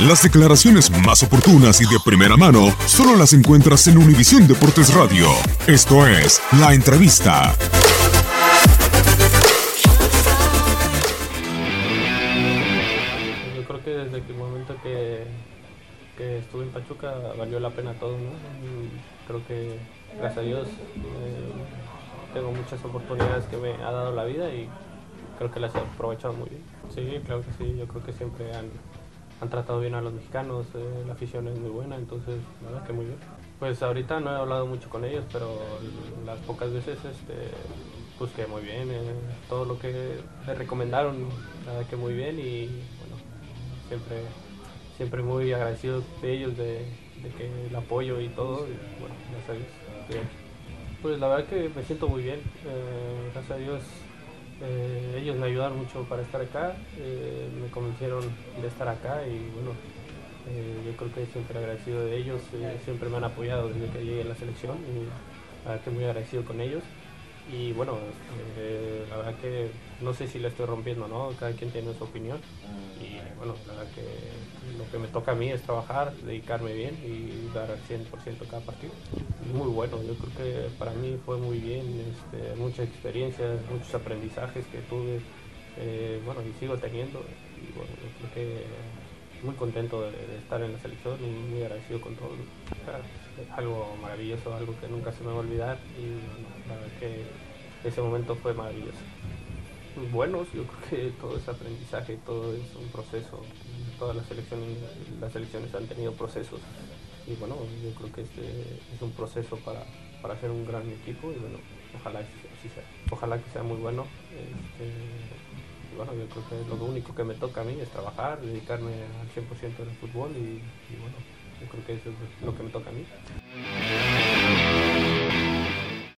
Las declaraciones más oportunas y de primera mano solo las encuentras en Univisión Deportes Radio. Esto es La Entrevista. Yo creo que desde el momento que, que estuve en Pachuca valió la pena todo, ¿no? Creo que, gracias a Dios, eh, tengo muchas oportunidades que me ha dado la vida y creo que las he aprovechado muy bien. Sí, claro que sí, yo creo que siempre han, han tratado bien a los mexicanos, eh, la afición es muy buena, entonces, la verdad que muy bien. Pues ahorita no he hablado mucho con ellos, pero las pocas veces, este, pues que muy bien, eh, todo lo que me recomendaron, la que muy bien y bueno, siempre, siempre muy agradecido de ellos, de, que el apoyo y todo, y bueno, gracias a Dios. Pues la verdad que me siento muy bien, eh, gracias a Dios eh, ellos me ayudaron mucho para estar acá, eh, me convencieron de estar acá y bueno, eh, yo creo que siempre agradecido de ellos, siempre me han apoyado desde que llegué a la selección y la verdad que muy agradecido con ellos. Y bueno, la verdad que no sé si la estoy rompiendo, ¿no? Cada quien tiene su opinión. Bueno, verdad que lo que me toca a mí es trabajar, dedicarme bien y dar al 100% cada partido. Muy bueno, yo creo que para mí fue muy bien, este, muchas experiencias, muchos aprendizajes que tuve, eh, bueno, y sigo teniendo. Y bueno, yo creo que muy contento de, estar en la selección y muy agradecido con todo. Es algo maravilloso, algo que nunca se me va a olvidar y la verdad que ese momento fue maravilloso. Buenos, yo creo que todo ese aprendizaje, todo es un proceso. Todas las selecciones, las selecciones han tenido procesos y bueno, yo creo que este es un proceso para, para hacer un gran equipo y bueno, ojalá. Ojalá que sea muy bueno. Este, bueno, yo creo que lo único que me toca a mí es trabajar, dedicarme al 100% al fútbol y bueno, yo creo que eso es lo que me toca a mí.